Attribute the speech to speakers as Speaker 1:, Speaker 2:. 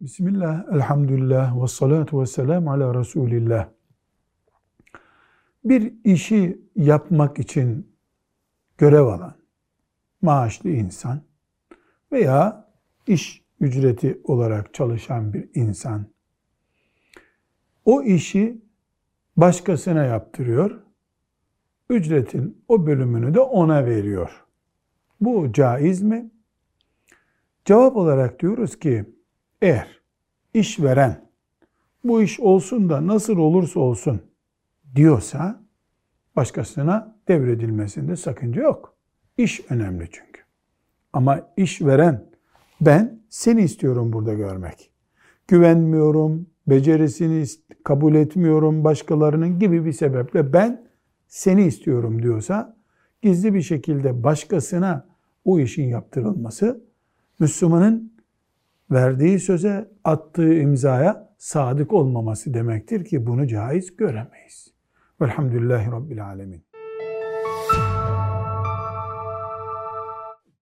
Speaker 1: Bismillah, elhamdülillah, ve salatu ve selam ala Resulillah. Bir işi yapmak için görev alan, maaşlı insan veya iş ücreti olarak çalışan bir insan, o işi başkasına yaptırıyor, ücretin o bölümünü de ona veriyor. Bu caiz mi? Cevap olarak diyoruz ki, eğer işveren bu iş olsun da nasıl olursa olsun diyorsa başkasına devredilmesinde sakınca yok. İş önemli çünkü. Ama işveren ben seni istiyorum burada görmek. Güvenmiyorum, becerisini kabul etmiyorum başkalarının gibi bir sebeple ben seni istiyorum diyorsa gizli bir şekilde başkasına o işin yaptırılması Müslümanın verdiği söze, attığı imzaya sadık olmaması demektir ki bunu caiz göremeyiz. Velhamdülillahi Rabbil Alemin.